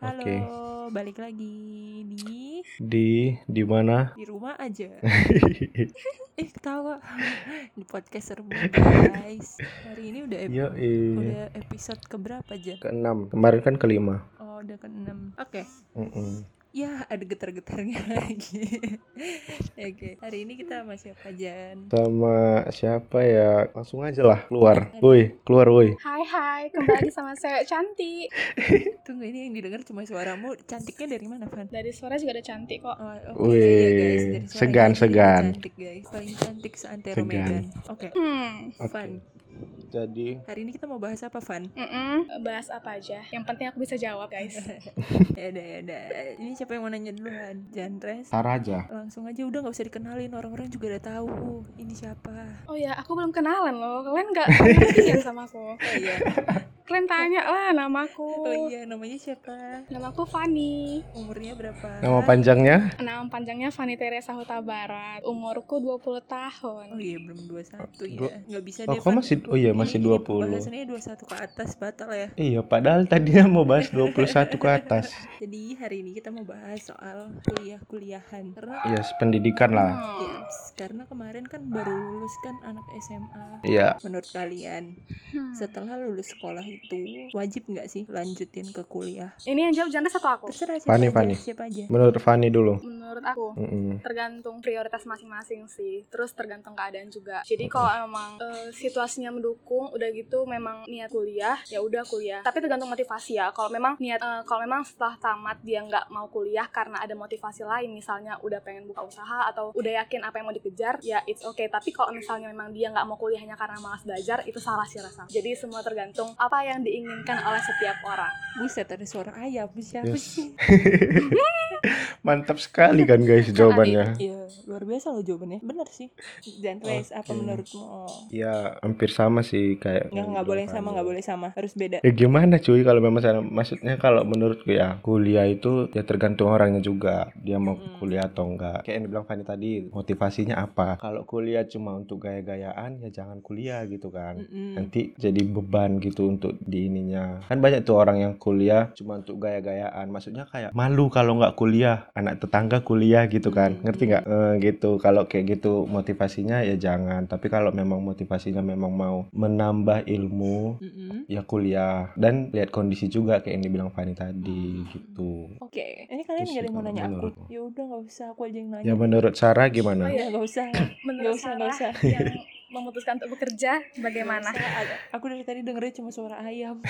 Halo, Oke. balik lagi di Di di mana? di rumah aja. eh, ketawa. di podcast serbu guys. Hari ini udah ep- Yo, udah episode keberapa aja? keenam. Kemarin kan kelima. Oh, udah ke-6. Oke. Mm-mm. Ya, ada getar-getarnya lagi. Oke, hari ini kita sama siapa Jan? Sama siapa ya? Langsung aja lah keluar. Woi, keluar woi. Hai hai, kembali sama cewek cantik. Tunggu ini yang didengar cuma suaramu. Cantiknya dari mana, Van? Dari suara juga udah cantik kok. Oh, iya, guys. Dari suara segan, dia segan. Cantik, guys. Paling cantik seantero. Medan. Oke, Hmm, Oke. Van. Jadi Hari ini kita mau bahas apa, Van? mm-mm. bahas apa aja. Yang penting aku bisa jawab guys. ya udah ya udah ini siapa yang mau nanya duluan Janres tar aja. langsung aja udah nggak usah dikenalin orang-orang juga udah tahu ini siapa Oh ya, aku belum kenalan loh. Kalian nggak perhatian sama aku. oh iya Kalian tanya lah namaku. oh iya namanya siapa Namaku Fani. umurnya berapa Nama panjangnya? Nama panjangnya Fani Teresa Huta Barat. Umurku 20 tahun. oh iya belum 21 Dua- ya nggak bisa Oh, deh kok masih Oh iya, masih ini 20. pembahasannya 21 ke atas batal ya Iya, padahal tadinya mau bahas 21 ke atas. jadi hari ini kita mau bahas soal kuliah-kuliahan karena Iya, pendidikan lah. Yes, karena kemarin kan baru lulus kan anak SMA Iya. menurut kalian Hmm. setelah lulus sekolah itu wajib nggak sih lanjutin ke kuliah Ini yang jawab jangan satu aku. terserah siapa Fani, aja, Fani. siapa aja Menurut Fani dulu. Menurut aku. Mm-mm. tergantung prioritas masing-masing sih. Terus tergantung keadaan juga. Jadi kalau emang eh, situasinya mendukung udah gitu memang niat kuliah ya udah kuliah. Tapi tergantung motivasi ya. Kalau memang niat eh, kalau memang setelah tamat dia nggak mau kuliah karena ada motivasi lain misalnya udah pengen buka usaha atau udah yakin apa yang mau dikejar ya it's okay. Tapi kalau misalnya memang dia nggak mau kuliahnya karena malas belajar itu salah sih rasa. Jadi semua tergantung apa yang diinginkan oleh setiap orang. Buset ada suara ayam siapa Yes. sih? Mantap sekali kan guys jawabannya. Iya, luar biasa loh jawabannya. Bener sih. Dan Trace, apa menurutmu? Oh. Ya, hampir sama sih kayak Nggak, nggak boleh sama, nggak boleh sama. Harus beda. Ya gimana cuy kalau memang sana maksudnya kalau menurutku ya kuliah itu ya tergantung orangnya juga dia mau Mm. kuliah atau enggak kayak yang dibilang Fanny tadi motivasinya apa kalau kuliah cuma untuk gaya-gayaan ya jangan kuliah gitu kan Mm-mm. nanti jadi beban gitu untuk di ininya kan banyak tuh orang yang kuliah cuma untuk gaya-gayaan maksudnya kayak malu kalau nggak kuliah anak tetangga kuliah gitu kan Hmm. ngerti nggak Eh, gitu kalau kayak gitu motivasinya ya jangan tapi kalau memang motivasinya memang mau menambah ilmu Mm-mm. ya kuliah dan lihat kondisi juga kayak yang dibilang Fani tadi gitu. Oke, ini kalian nggak ada yang mau nanya aku. Ya udah nggak usah, aku aja yang nanya. Ya menurut Sarah Oh, gimana? iya. Ya nggak usah. menurut Nggak usah, nggak usah. yang memutuskan untuk bekerja bagaimana Aku dari tadi dengernya cuma suara ayam.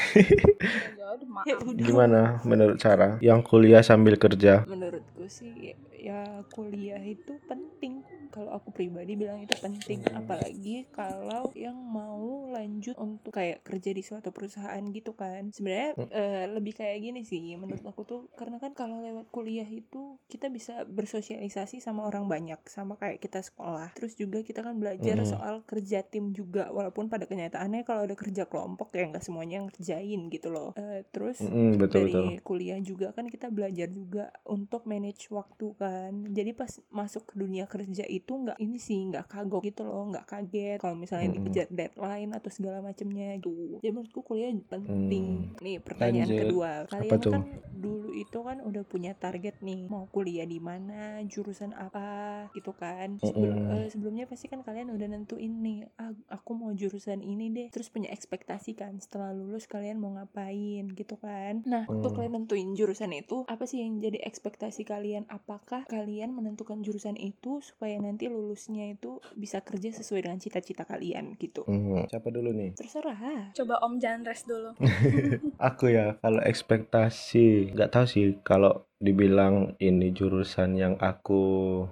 Ya udah. Ya. Gimana menurut Sarah? Yang kuliah sambil kerja. Menurutku sih ya kuliah itu penting. Kalau aku pribadi bilang itu penting, apalagi kalau yang mau lanjut untuk kayak kerja di suatu perusahaan gitu kan. Sebenarnya eh, lebih kayak gini sih menurut aku tuh karena kan kalau lewat kuliah itu kita bisa bersosialisasi sama orang banyak sama kayak kita sekolah. Terus juga kita kan belajar Mm. soal kerja tim juga walaupun pada kenyataannya kalau ada kerja kelompok ya nggak semuanya ngerjain gitu loh. Eh, terus Mm-mm, betul betul. dari kuliah juga kan kita belajar juga untuk manage waktu kan jadi pas masuk ke dunia kerja itu nggak ini sih nggak kagok gitu loh nggak kaget kalau misalnya Mm-mm. dikejar deadline atau segala macamnya gitu jadi menurutku kuliah penting nih pertanyaan Lanjut. kedua Apa kalian tuh? kan dulu itu kan udah punya target nih mau kuliah di mana jurusan apa gitu kan Sebelum- Mm-mm. eh, sebelumnya pasti kan kalian udah nentuin nih ah, aku mau jurusan ini deh terus punya ekspektasi kan setelah lulus kalian mau ngapain gitu kan nah waktu Hmm. kalian nentuin jurusan itu apa sih yang jadi ekspektasi kalian apakah kalian menentukan jurusan itu supaya nanti lulusnya itu bisa kerja sesuai dengan cita-cita kalian gitu Mm, Siapa dulu nih? terserah coba Om jangan rest dulu Aku ya kalau ekspektasi nggak tahu sih kalau dibilang ini jurusan yang aku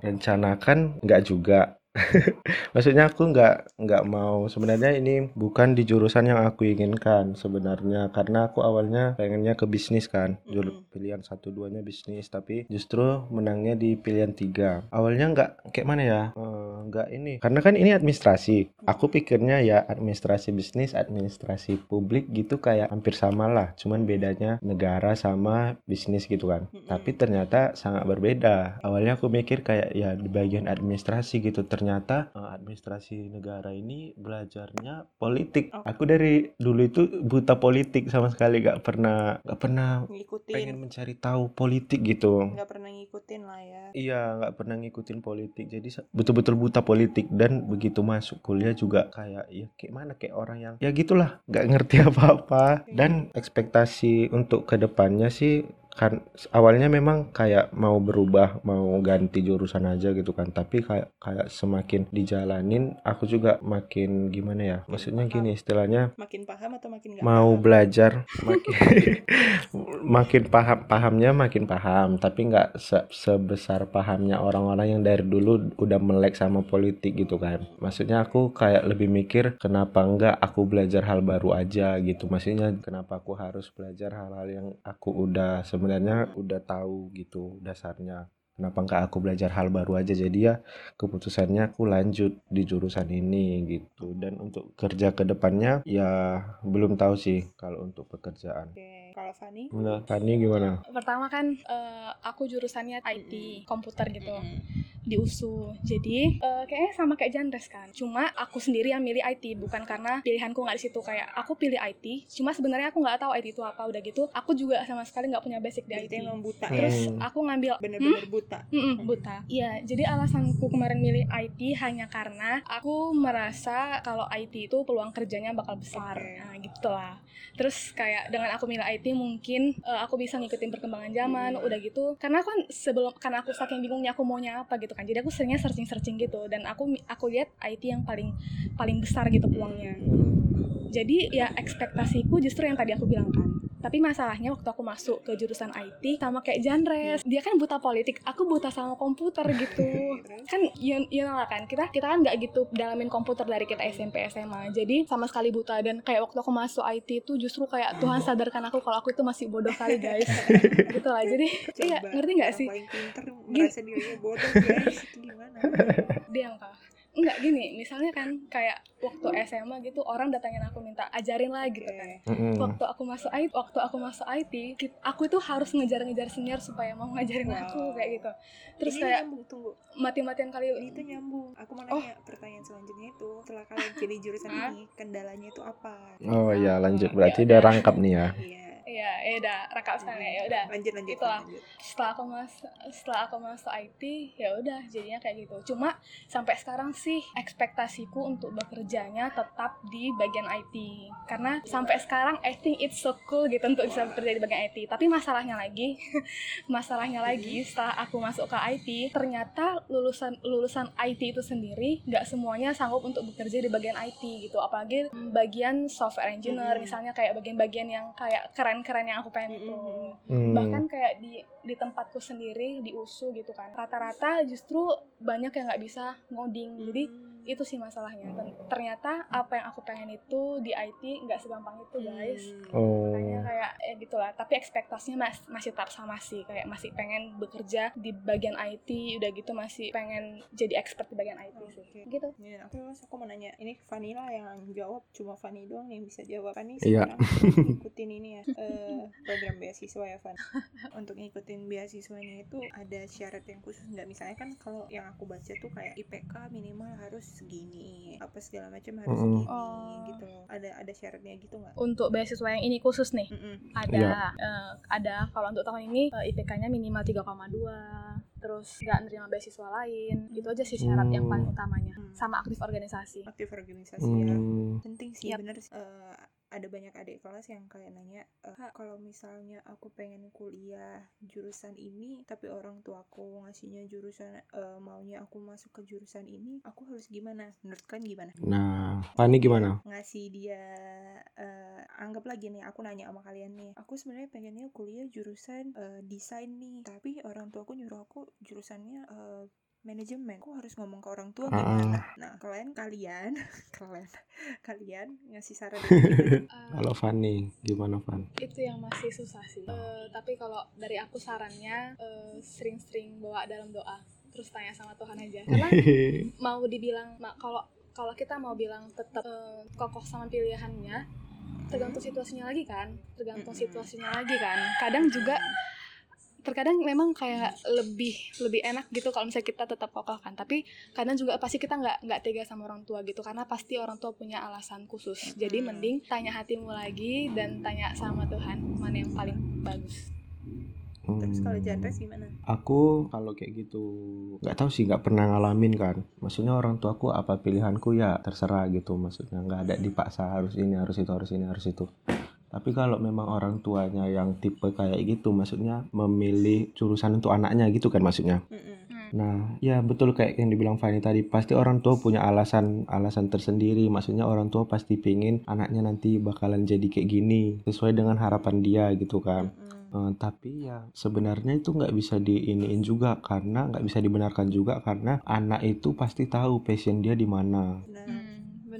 rencanakan nggak juga. Maksudnya aku nggak nggak mau. Sebenarnya ini bukan di jurusan yang aku inginkan sebenarnya. Karena aku awalnya pengennya ke bisnis kan. Mm-mm. pilihan satu duanya bisnis. Tapi justru menangnya di pilihan tiga. Awalnya nggak kayak mana ya? Eh, nggak ini. Karena kan ini administrasi. Aku pikirnya ya administrasi bisnis administrasi publik gitu kayak hampir sama lah. Cuman bedanya negara sama bisnis gitu kan. Tapi ternyata sangat berbeda. Awalnya aku mikir kayak ya di bagian administrasi gitu. Ternyata eh, administrasi negara ini belajarnya politik Oh. aku dari dulu itu buta politik sama sekali gak pernah gak pernah ngikutin pengen mencari tahu politik gitu nggak pernah ngikutin lah ya Iya, nggak pernah ngikutin politik. Jadi betul-betul buta politik dan begitu masuk kuliah juga kayak ya kayak mana kayak orang yang ya gitulah, nggak ngerti apa-apa. Dan ekspektasi untuk ke depannya sih kan awalnya memang kayak mau berubah, mau ganti jurusan aja gitu kan. Tapi kayak kayak semakin dijalanin aku juga makin gimana ya? Maksudnya gini istilahnya makin paham atau makin nggak mau paham? belajar makin makin paham pahamnya makin paham tapi nggak se- sebesar pahamnya orang-orang yang dari dulu udah melek sama politik gitu kan maksudnya aku kayak lebih mikir kenapa enggak aku belajar hal baru aja gitu maksudnya kenapa aku harus belajar hal-hal yang aku udah sebenarnya udah tahu gitu dasarnya kenapa enggak aku belajar hal baru aja jadi ya keputusannya aku lanjut di jurusan ini gitu dan untuk kerja ke depannya ya belum tahu sih kalau untuk pekerjaan Oke, kalau Fani Nah, Fani gimana? Pertama kan eh, aku jurusannya IT komputer gitu di USU. Jadi eh, kayaknya sama kayak Jandres kan. Cuma aku sendiri yang milih IT bukan karena pilihanku nggak di situ kayak aku pilih IT. Cuma sebenarnya aku nggak tahu IT itu apa. Udah gitu aku juga sama sekali nggak punya basic di Berarti IT. emang buta Terus ya Hmm. aku ngambil bener-bener buta Mm-mm, buta. Iya, jadi alasanku kemarin milih IT hanya karena aku merasa kalau IT itu peluang kerjanya bakal besar. Oke. Nah, gitulah. Terus kayak dengan aku milih IT mungkin eh, aku bisa ngikutin perkembangan zaman, Hmm. udah gitu. Karena aku kan sebelum karena aku saking bingungnya aku maunya apa gitu kan. Jadi aku seringnya searching-searching gitu dan aku aku lihat IT yang paling paling besar gitu peluangnya. Jadi ya ekspektasiku justru yang tadi aku bilang kan. Tapi masalahnya waktu aku masuk ke jurusan IT sama kayak Janres, dia kan buta politik, aku buta sama komputer gitu. Kan you, you know lah kan kita kita kan nggak gitu dalamin komputer dari kita SMP SMA jadi sama sekali buta dan kayak waktu aku masuk IT itu justru kayak Tuhan sadarkan aku kalau aku itu masih bodoh kali guys. Gitu lah. Jadi iya ngerti nggak sih? paling pinter merasa dirinya bodoh guys. Itu gimana? Dia kah Enggak gini, misalnya kan kayak waktu SMA gitu orang datangin aku minta ajarin lah gitu kan. Mm-mm. Waktu aku masuk IT, waktu aku masuk IT, aku itu harus ngejar-ngejar senior supaya mau ngajarin Wow. aku kayak gitu. Terus ini kayak nyambung tunggu mati-matian kali ini tuh nyambung aku mau Oh. nanya pertanyaan selanjutnya itu setelah kalian pilih jurusan ini kendalanya itu apa Oh ya lanjut berarti udah. udah rangkap nih ya. iya Iya, ya udah rangkap sekali ya udah. lanjut lanjut Itulah. lanjut Setelah aku masuk setelah aku masuk IT, ya udah jadinya kayak gitu. Cuma sampai sekarang sih ekspektasiku untuk bekerjanya tetap di bagian IT. Karena sampai sekarang I think it's so cool gitu untuk bisa bekerja di bagian IT. Tapi masalahnya lagi, masalahnya lagi setelah aku masuk ke IT, ternyata lulusan lulusan IT itu sendiri nggak semuanya sanggup untuk bekerja di bagian IT gitu. Apalagi bagian software engineer Mhm. misalnya kayak bagian-bagian yang kayak keren-keren yang aku pengen itu Mhm. Hmm. bahkan kayak di di tempatku sendiri di USU gitu kan rata-rata justru banyak yang nggak bisa ngoding jadi Hmm. Itu sih masalahnya ternyata apa yang aku pengen itu di IT nggak segampang itu guys Hmm. Oh. makanya kayak eh gitulah tapi ekspektasinya mas- masih tetap sama sih kayak masih pengen bekerja di bagian IT udah gitu masih pengen jadi expert di bagian IT sih Oke. gitu Ya, terus aku mau nanya, ini Fanny lah yang jawab, cuma Fanny doang yang bisa jawab. Fanny Iya. ngikutin ini ya, eh, program beasiswa ya Fan. Untuk ngikutin beasiswanya itu ada syarat yang khusus nggak? Misalnya kan kalau yang aku baca tuh kayak IPK minimal harus segini, apa segala macam harus Mm-mm. segini, Oh. gitu. Ada ada syaratnya gitu nggak? untuk beasiswa yang ini khusus nih Mm-mm. ada Iya. eh, ada kalau untuk tahun ini eh, IPK-nya minimal 3,2 terus nggak nerima beasiswa lain gitu aja sih syarat yang paling utamanya Hmm. sama aktif organisasi Aktif organisasi ya. Hmm. penting sih Yap. bener sih. Ada banyak adik kelas yang kayak nanya "Eh, kak kalau misalnya aku pengen kuliah jurusan ini tapi orang tua aku ngasihnya jurusan eh, maunya aku masuk ke jurusan ini aku harus gimana? Menurut kalian gimana? Nah, Fani gimana? ngasih dia eh, anggap lagi nih aku nanya sama kalian nih. Aku sebenarnya pengennya kuliah jurusan eh, desain nih tapi orang tua aku nyuruh aku jurusannya eh, manajemen aku harus ngomong ke orang tua gimana? Nah kalian kalian kalian kalian ngasih saran Kalau Fani. Gimana Fan? itu yang masih susah sih. Eh, tapi kalau dari aku sarannya eh, sering-sering bawa dalam doa. Terus tanya sama Tuhan aja. Karena mau dibilang kalau kalau kita mau bilang tetap eh, kokoh sama pilihannya tergantung situasinya lagi kan? Tergantung Mm-mm. situasinya lagi kan? Kadang juga terkadang memang kayak lebih lebih enak gitu kalau misalnya kita tetap kokoh kan tapi kadang juga pasti kita nggak nggak tega sama orang tua gitu karena pasti orang tua punya alasan khusus jadi Mm-mm. mending tanya hatimu lagi dan tanya sama Tuhan mana yang paling bagus terus kalau Hmm. Janres gimana Aku kalau kayak gitu nggak tahu sih nggak pernah ngalamin kan. Maksudnya orang tuaku apa pilihanku ya terserah gitu. Maksudnya nggak ada dipaksa harus ini harus itu harus ini harus itu. Tapi kalau memang orang tuanya yang tipe kayak gitu, maksudnya memilih jurusan untuk anaknya gitu kan maksudnya. Nah, ya betul kayak yang dibilang Fani tadi, pasti orang tua punya alasan alasan tersendiri. Maksudnya orang tua pasti pingin anaknya nanti bakalan jadi kayak gini sesuai dengan harapan dia gitu kan. Eh, tapi ya sebenarnya itu nggak bisa diiniin juga karena nggak bisa dibenarkan juga karena anak itu pasti tahu passion dia di mana.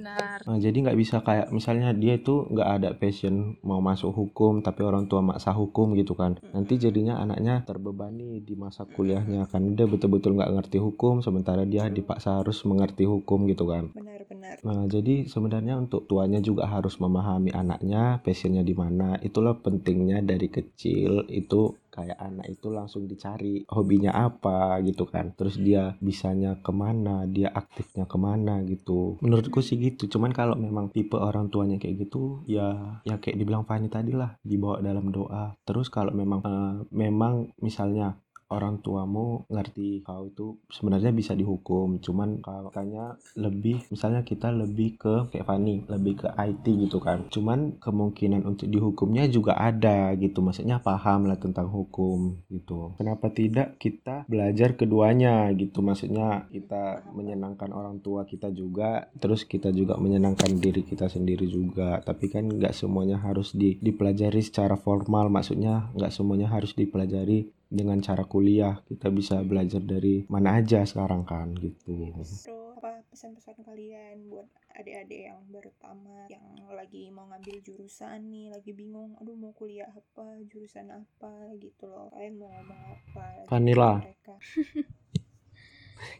Benar. Nah, jadi nggak bisa kayak misalnya dia itu nggak ada passion mau masuk hukum tapi orang tua maksa hukum gitu kan. Nanti jadinya anaknya terbebani di masa kuliahnya kan dia betul-betul nggak ngerti hukum sementara dia dipaksa harus mengerti hukum gitu kan. benar-benar Nah, jadi sebenarnya untuk tuanya juga harus memahami anaknya, passionnya di mana. Itulah pentingnya dari kecil itu kayak anak itu langsung dicari hobinya apa gitu kan. Terus dia bisanya ke mana, dia aktifnya ke mana gitu. Menurutku sih gitu. Cuman kalau memang tipe orang tuanya kayak gitu, ya ya kayak dibilang Fani tadi lah, dibawa dalam doa. Terus kalau memang eh, memang misalnya orang tuamu ngerti kau itu sebenarnya bisa dihukum. Cuman kayaknya lebih misalnya kita lebih ke kayak Fani lebih ke IT gitu kan. Cuman kemungkinan untuk dihukumnya juga ada gitu. Maksudnya paham lah tentang hukum gitu. Kenapa tidak kita belajar keduanya gitu? Maksudnya kita menyenangkan orang tua kita juga terus kita juga menyenangkan diri kita sendiri juga. Tapi kan nggak semuanya harus di- dipelajari secara formal. Maksudnya nggak semuanya harus dipelajari dengan cara kuliah kita bisa belajar dari mana aja sekarang kan gitu Terus apa pesan-pesan kalian buat adik-adik yang baru tamat, yang lagi mau ngambil jurusan nih, lagi bingung, aduh mau kuliah apa, jurusan apa gitu loh. Kalian mau ngomong apa? Vanilla.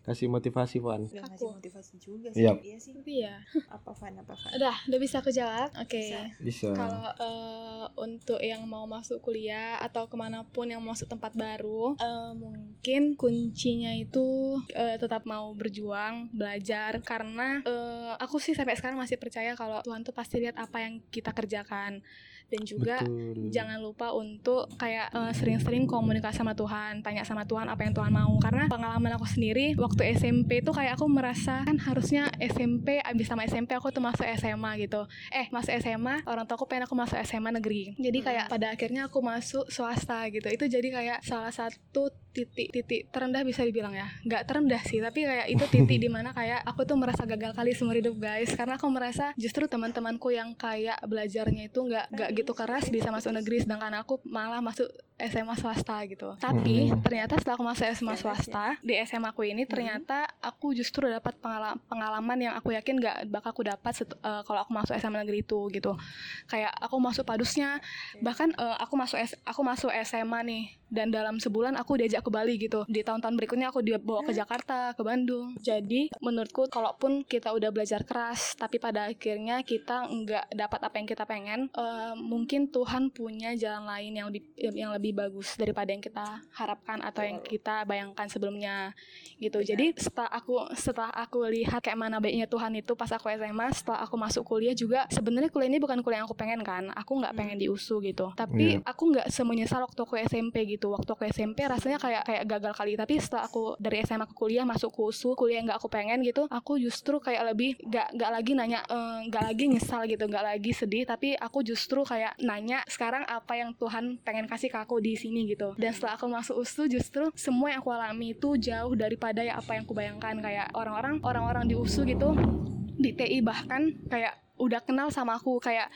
kasih motivasi Van Gak ngasih Aku. motivasi juga sih. Yap. Iya sih. tapi ya Apa Van, apa Van? udah udah bisa aku jawab oke Bisa. bisa Kalau eh, untuk yang mau masuk kuliah atau ke mana pun yang mau masuk tempat baru, eh, mungkin kuncinya itu eh, tetap mau berjuang, belajar. Karena eh, aku sih sampai sekarang masih percaya kalau Tuhan tuh pasti lihat apa yang kita kerjakan. Dan juga betul jangan lupa untuk kayak eh, sering-sering komunikasi sama Tuhan, tanya sama Tuhan apa yang Tuhan mau. Karena pengalaman aku sendiri waktu SMP tuh kayak aku merasa kan harusnya SMP abis sama SMP aku tuh masuk SMA gitu. Eh masuk SMA orang tua aku pengen aku masuk SMA negeri. Jadi kayak pada akhirnya aku masuk swasta gitu. Itu jadi kayak salah satu titik-titik terendah bisa dibilang ya. Nggak terendah sih, tapi kayak itu titik di mana kayak aku tuh merasa gagal kali seumur hidup guys. Karena aku merasa justru teman-temanku yang kayak belajarnya itu nggak nggak gitu keras bisa masuk negeri, sedangkan aku malah masuk SMA swasta gitu. Tapi Hmm. ternyata setelah aku masuk SMA swasta di SMA aku ini ternyata aku justru dapat pengala- pengalaman yang aku yakin nggak bakal aku dapat eh, kalau aku masuk SMA negeri itu gitu. Kayak aku masuk padusnya, bahkan eh, aku masuk S- aku masuk SMA nih dan dalam sebulan aku diajak ke Bali gitu. Di tahun-tahun berikutnya aku dibawa ke Jakarta, ke Bandung. Jadi menurutku kalaupun kita udah belajar keras tapi pada akhirnya kita nggak dapat apa yang kita pengen, eh, mungkin Tuhan punya jalan lain yang lebih yang lebih bagus daripada yang kita harapkan atau yang kita bayangkan sebelumnya gitu. Jadi setelah aku setelah aku lihat kayak mana baiknya Tuhan itu pas aku SMA, setelah aku masuk kuliah juga sebenarnya kuliah ini bukan kuliah yang aku pengen kan. Aku nggak pengen di USU gitu. Tapi Iya. aku nggak semenyesal waktu aku SMP gitu. Waktu aku SMP rasanya kayak kayak gagal kali. Tapi setelah aku dari SMA ke kuliah masuk ke USU, kuliah yang nggak aku pengen gitu, aku justru kayak lebih nggak nggak lagi nanya eh, nggak lagi nyesal gitu, nggak lagi sedih. Tapi aku justru kayak nanya sekarang apa yang Tuhan pengen kasih ke aku di sini gitu. Dan setelah aku masuk USU justru semua yang aku alami itu jauh daripada ya apa yang aku bayangkan kayak orang-orang orang-orang di USU gitu di TI bahkan kayak udah kenal sama aku kayak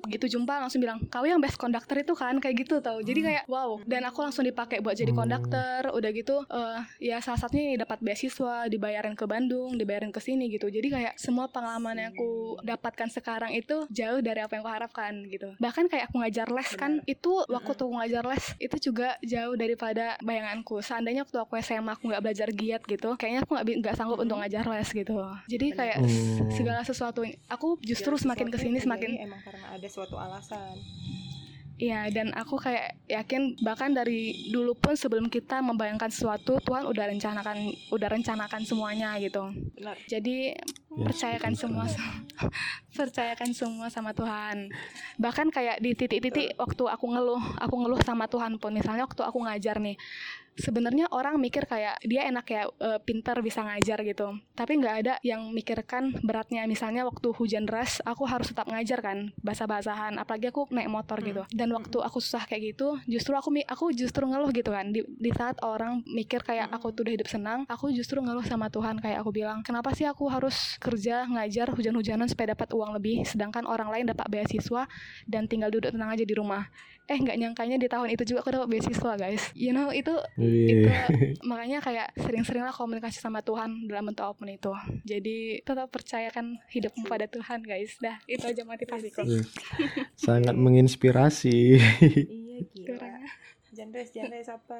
begitu jumpa langsung bilang kau yang best conductor itu kan? Kayak gitu tau. Jadi kayak wow. Dan aku langsung dipakai buat jadi Hmm. konduktor udah gitu eh, ya salah satunya dapat beasiswa dibayarin ke Bandung dibayarin ke sini gitu. Jadi kayak semua pengalaman yang aku dapatkan sekarang itu jauh dari apa yang aku harapkan gitu. Bahkan kayak aku ngajar les kan itu waktu aku ngajar les itu juga jauh daripada bayanganku. Seandainya waktu aku SMA aku nggak belajar giat gitu kayaknya aku nggak nggak sanggup untuk ngajar les gitu. Jadi kayak Hmm. segala sesuatu aku justru Segala semakin ke sini semakin emang karena ada suatu alasan Iya, dan aku kayak yakin bahkan dari dulu pun sebelum kita membayangkan sesuatu, Tuhan udah rencanakan udah rencanakan semuanya gitu. benar Jadi Ya, percayakan seperti semua sama, percayakan semua sama Tuhan. Bahkan kayak di titik-titik waktu aku ngeluh aku ngeluh sama Tuhan pun. Misalnya waktu aku ngajar nih sebenarnya orang mikir kayak dia enak ya eh, pintar bisa ngajar gitu. Tapi nggak ada yang mikirkan beratnya. Misalnya waktu hujan deras aku harus tetap ngajar kan basah-basahan. Apalagi aku naik motor Hmm. gitu. Dan waktu aku susah kayak gitu justru aku mi- aku justru ngeluh gitu kan. Di, di saat orang mikir kayak Hmm. aku tuh udah hidup senang aku justru ngeluh sama Tuhan. Kayak aku bilang kenapa sih aku harus kerja ngajar hujan-hujanan supaya dapat uang lebih. Sedangkan orang lain dapat beasiswa dan tinggal duduk tenang aja di rumah. Eh nggak nyangkanya di tahun itu juga aku dapat beasiswa guys. You know itu itu Wih. makanya kayak sering-seringlah komunikasi sama Tuhan dalam bentuk apa pun itu. Jadi tetap percayakan hidupmu pada Tuhan guys. Dah itu aja motivasiku. Wih. Sangat menginspirasi. iya Itu Jandres Jandres apa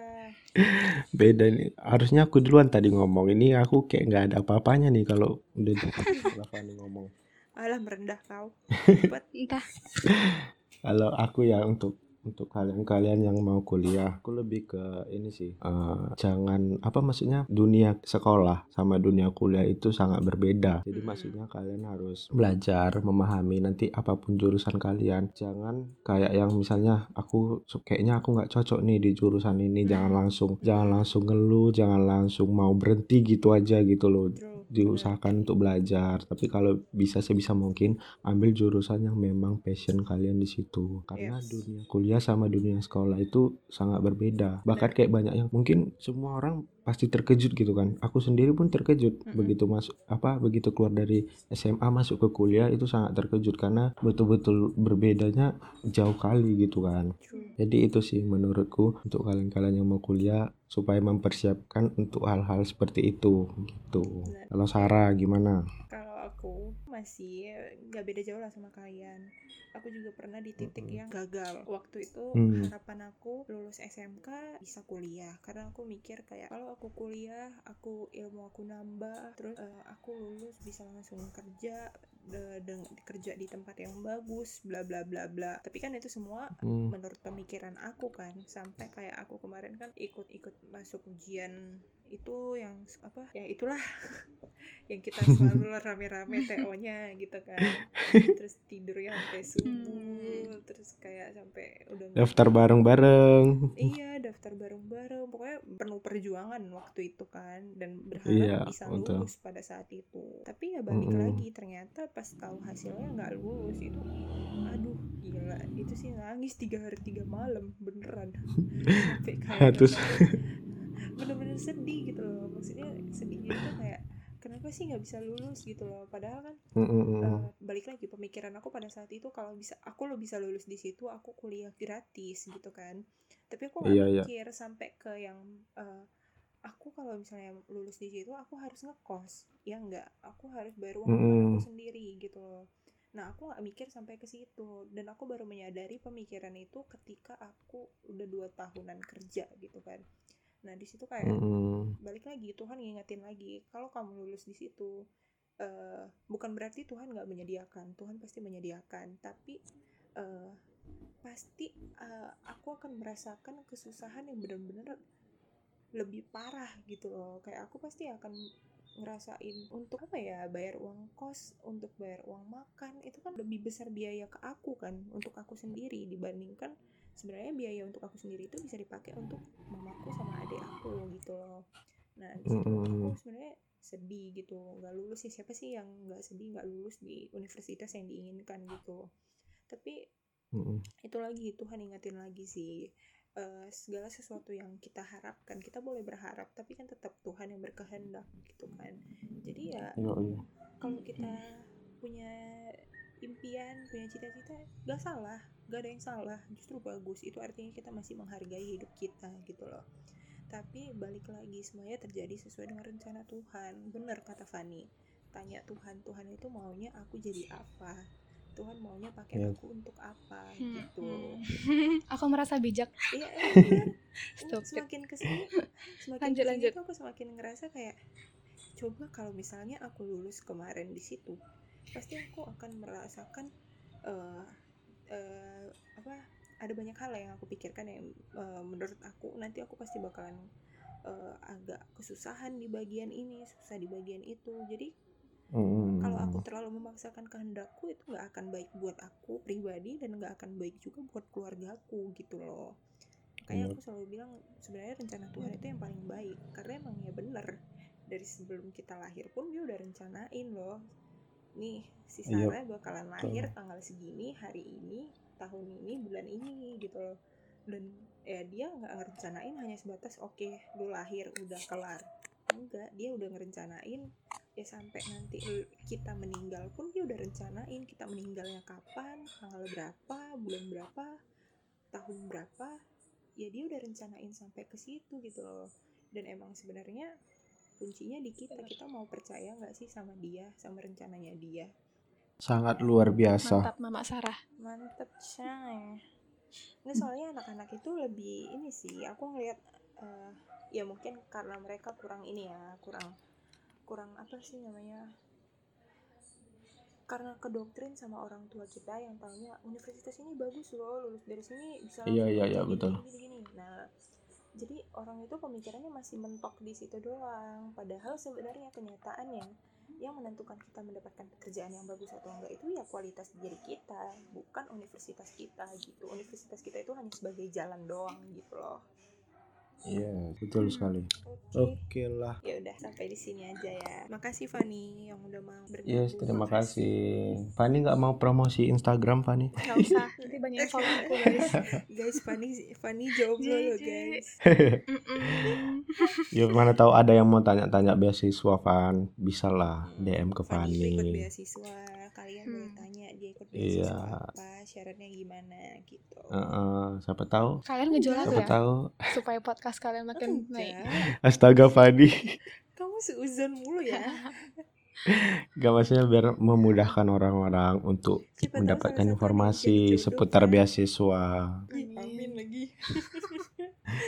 Beda nih. Harusnya aku duluan tadi ngomong. Ini aku kayak nggak ada apa-apanya nih kalau udah Fani ngomong. alah merendah kau entah Kalau aku ya untuk untuk kalian-kalian yang mau kuliah, aku lebih ke ini sih. eh, jangan apa maksudnya dunia sekolah sama dunia kuliah itu sangat berbeda. Jadi Mm-mm. maksudnya kalian harus belajar memahami nanti apa pun jurusan kalian. Jangan kayak yang misalnya aku kayaknya aku nggak cocok nih di jurusan ini. Jangan langsung jangan langsung ngeluh, jangan langsung mau berhenti gitu aja gitu loh. Diusahakan untuk belajar. Tapi kalau bisa sebisa mungkin ambil jurusan yang memang passion kalian di situ karena Yes. dunia kuliah sama dunia sekolah itu sangat berbeda bahkan kayak banyak yang mungkin semua orang pasti terkejut gitu kan aku sendiri pun terkejut Mm-mm. begitu masuk apa begitu keluar dari SMA masuk ke kuliah itu sangat terkejut karena betul-betul berbedanya jauh kali gitu kan True. jadi itu sih menurutku untuk kalian-kalian yang mau kuliah supaya mempersiapkan untuk hal-hal seperti itu gitu Benar. kalau Sarah gimana Kalau aku masih nggak beda jauh lah sama kalian. Aku juga pernah di titik yang gagal. Waktu itu Hmm. harapan aku lulus SMK bisa kuliah. Karena aku mikir kayak kalau aku kuliah, aku ilmu aku nambah, terus eh, aku lulus bisa langsung kerja de- deng- kerja di tempat yang bagus, bla bla bla bla. Tapi kan itu semua Hmm. menurut pemikiran aku kan sampai kayak aku kemarin kan ikut-ikut masuk ujian itu yang apa ya itulah yang kita selalu rame-rame TO-nya gitu kan. Terus tidurnya sampai subuh terus kayak sampai udah daftar bareng-bareng. Iya daftar bareng-bareng. Pokoknya penuh perjuangan waktu itu kan dan berharap Iya, bisa betul. lulus pada saat itu. Tapi ya balik Mm-mm. lagi ternyata pas tahu hasilnya nggak lulus itu aduh gila. Itu sih nangis tiga hari tiga malam beneran. Sampai kayak Terus? bener-bener sedih gitu loh. Maksudnya sedih gitu kayak kenapa sih nggak bisa lulus gitu loh padahal kan Mm-mm. eh, balik lagi pemikiran aku pada saat itu kalau bisa aku lo bisa lulus di situ aku kuliah gratis gitu kan tapi aku nggak Iya, iya. mikir sampai ke yang eh, aku kalau misalnya lulus di situ aku harus ngekos ya enggak aku harus bayar uang makan Mm-mm. aku sendiri gitu loh nah aku nggak mikir sampai ke situ dan aku baru menyadari pemikiran itu ketika aku udah dua tahunan kerja gitu kan nah di situ kayak Mm-mm. balik lagi Tuhan ngingetin lagi kalau kamu lulus di situ eh, bukan berarti Tuhan nggak menyediakan Tuhan pasti menyediakan tapi eh, pasti eh, aku akan merasakan kesusahan yang benar-benar lebih parah gitu loh kayak aku pasti akan ngerasain untuk apa ya bayar uang kos untuk bayar uang makan itu kan lebih besar biaya ke aku kan untuk aku sendiri dibandingkan sebenarnya biaya untuk aku sendiri itu bisa dipakai untuk mamaku sama adik aku gitu loh. Nah di situ aku sebenarnya sedih gitu nggak lulus sih. Siapa sih yang nggak sedih nggak lulus di universitas yang diinginkan gitu? Tapi itu lagi Tuhan ingetin lagi sih eh, segala sesuatu yang kita harapkan kita boleh berharap tapi kan tetap Tuhan yang berkehendak gitu kan. Jadi ya kalau kita punya impian punya cita-cita gak salah gak ada yang salah justru bagus itu artinya kita masih menghargai hidup kita gitu loh tapi balik lagi semuanya terjadi sesuai dengan rencana Tuhan bener kata Fani tanya Tuhan Tuhan itu maunya aku jadi apa Tuhan maunya pakai Iya. aku untuk apa Hmm, gitu hmm. aku merasa bijak Iya, bener. Stupid. semakin ke sini, semakin Lanjut, ke sini lanjut. tuh aku semakin ngerasa kayak coba kalau misalnya aku lulus kemarin di situ, pasti aku akan merasakan apa? Ada banyak hal yang aku pikirkan yang eh, menurut aku nanti aku pasti bakalan eh, agak kesusahan di bagian ini, susah di bagian itu. Jadi Hmm. kalau aku terlalu memaksakan kehendakku itu nggak akan baik buat aku pribadi dan nggak akan baik juga buat keluarga aku gitu loh kayak Iya. aku selalu bilang sebenarnya rencana Tuhan itu yang paling baik karena emang ya bener dari sebelum kita lahir pun dia udah rencanain loh nih si Iya, Sarah bakalan lahir tanggal segini hari ini tahun ini bulan ini gitu loh. Dan ya dia nggak ngerencanain hanya sebatas oke lu lahir udah kelar. Enggak dia udah ngerencanain ya sampai nanti kita meninggal pun dia udah rencanain kita meninggalnya kapan tanggal berapa bulan berapa tahun berapa ya dia udah rencanain sampai ke situ gitu loh. Dan emang sebenarnya kuncinya di kita kita mau percaya nggak sih sama dia sama rencananya dia Sangat luar biasa. Mantap Mama Sarah. mantep say nggak soalnya anak-anak itu lebih ini sih aku ngeliat eh, ya mungkin karena mereka kurang ini ya kurang kurang apa sih namanya karena kedoktrin sama orang tua kita yang tahunya universitas ini bagus loh lulus dari sini bisa Iya, iya, iya, betul. gini, gini. nah jadi orang itu pemikirannya masih mentok di situ doang padahal sebenarnya kenyataannya yang menentukan kita mendapatkan pekerjaan yang bagus atau enggak itu ya kualitas diri kita bukan universitas kita gitu. Universitas kita itu hanya sebagai jalan doang gitu loh Iya, betul sekali. oke Oke lah. ya udah sampai di sini aja ya makasih Fani yang udah mau bergabung Yes, terima kasih. Fani nggak mau promosi Instagram, Fani? Gak usah, nanti banyak yang follow aku guys. guys Fani Fani jomblo loh guys. Ya mana tahu ada yang mau tanya-tanya beasiswa, Fan. Bisa lah DM ke Fani Fani. beasiswa kalian boleh Hmm. tanya dia ikut beasiswa Iya. apa syaratnya gimana gitu Heeh, siapa tahu? Kalian ngejual aku Siapa ya tahu? supaya podcast kalian makin naik. Astaga, Fani. kamu seuzon mulu ya Gak maksudnya biar memudahkan orang-orang untuk Siapa mendapatkan informasi seputar kan? beasiswa. Amin lagi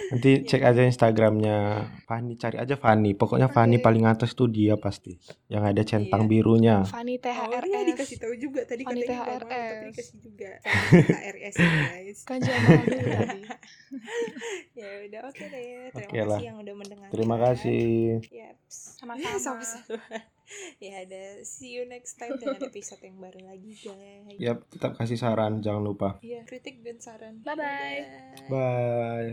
Nanti cek aja Instagramnya Fani, cari aja Fani. Pokoknya Fani paling atas tuh dia pasti. Yang ada centang Iya. birunya. Fanny Oh iya dikasih THRS. tahu juga tadi Fani katanya nggak mau tapi THRS. dikasih juga Fani THRS guys Kan jangan tadi. ya udah oke deh terima Oke kasih lah. yang udah mendengarkan Terima kasih. Yaps. Sama-sama. Ya ada see you next time dengan episode yang baru lagi guys Yap, tetap kasih saran, jangan lupa. Iya, kritik dan saran. Bye-bye. Bye.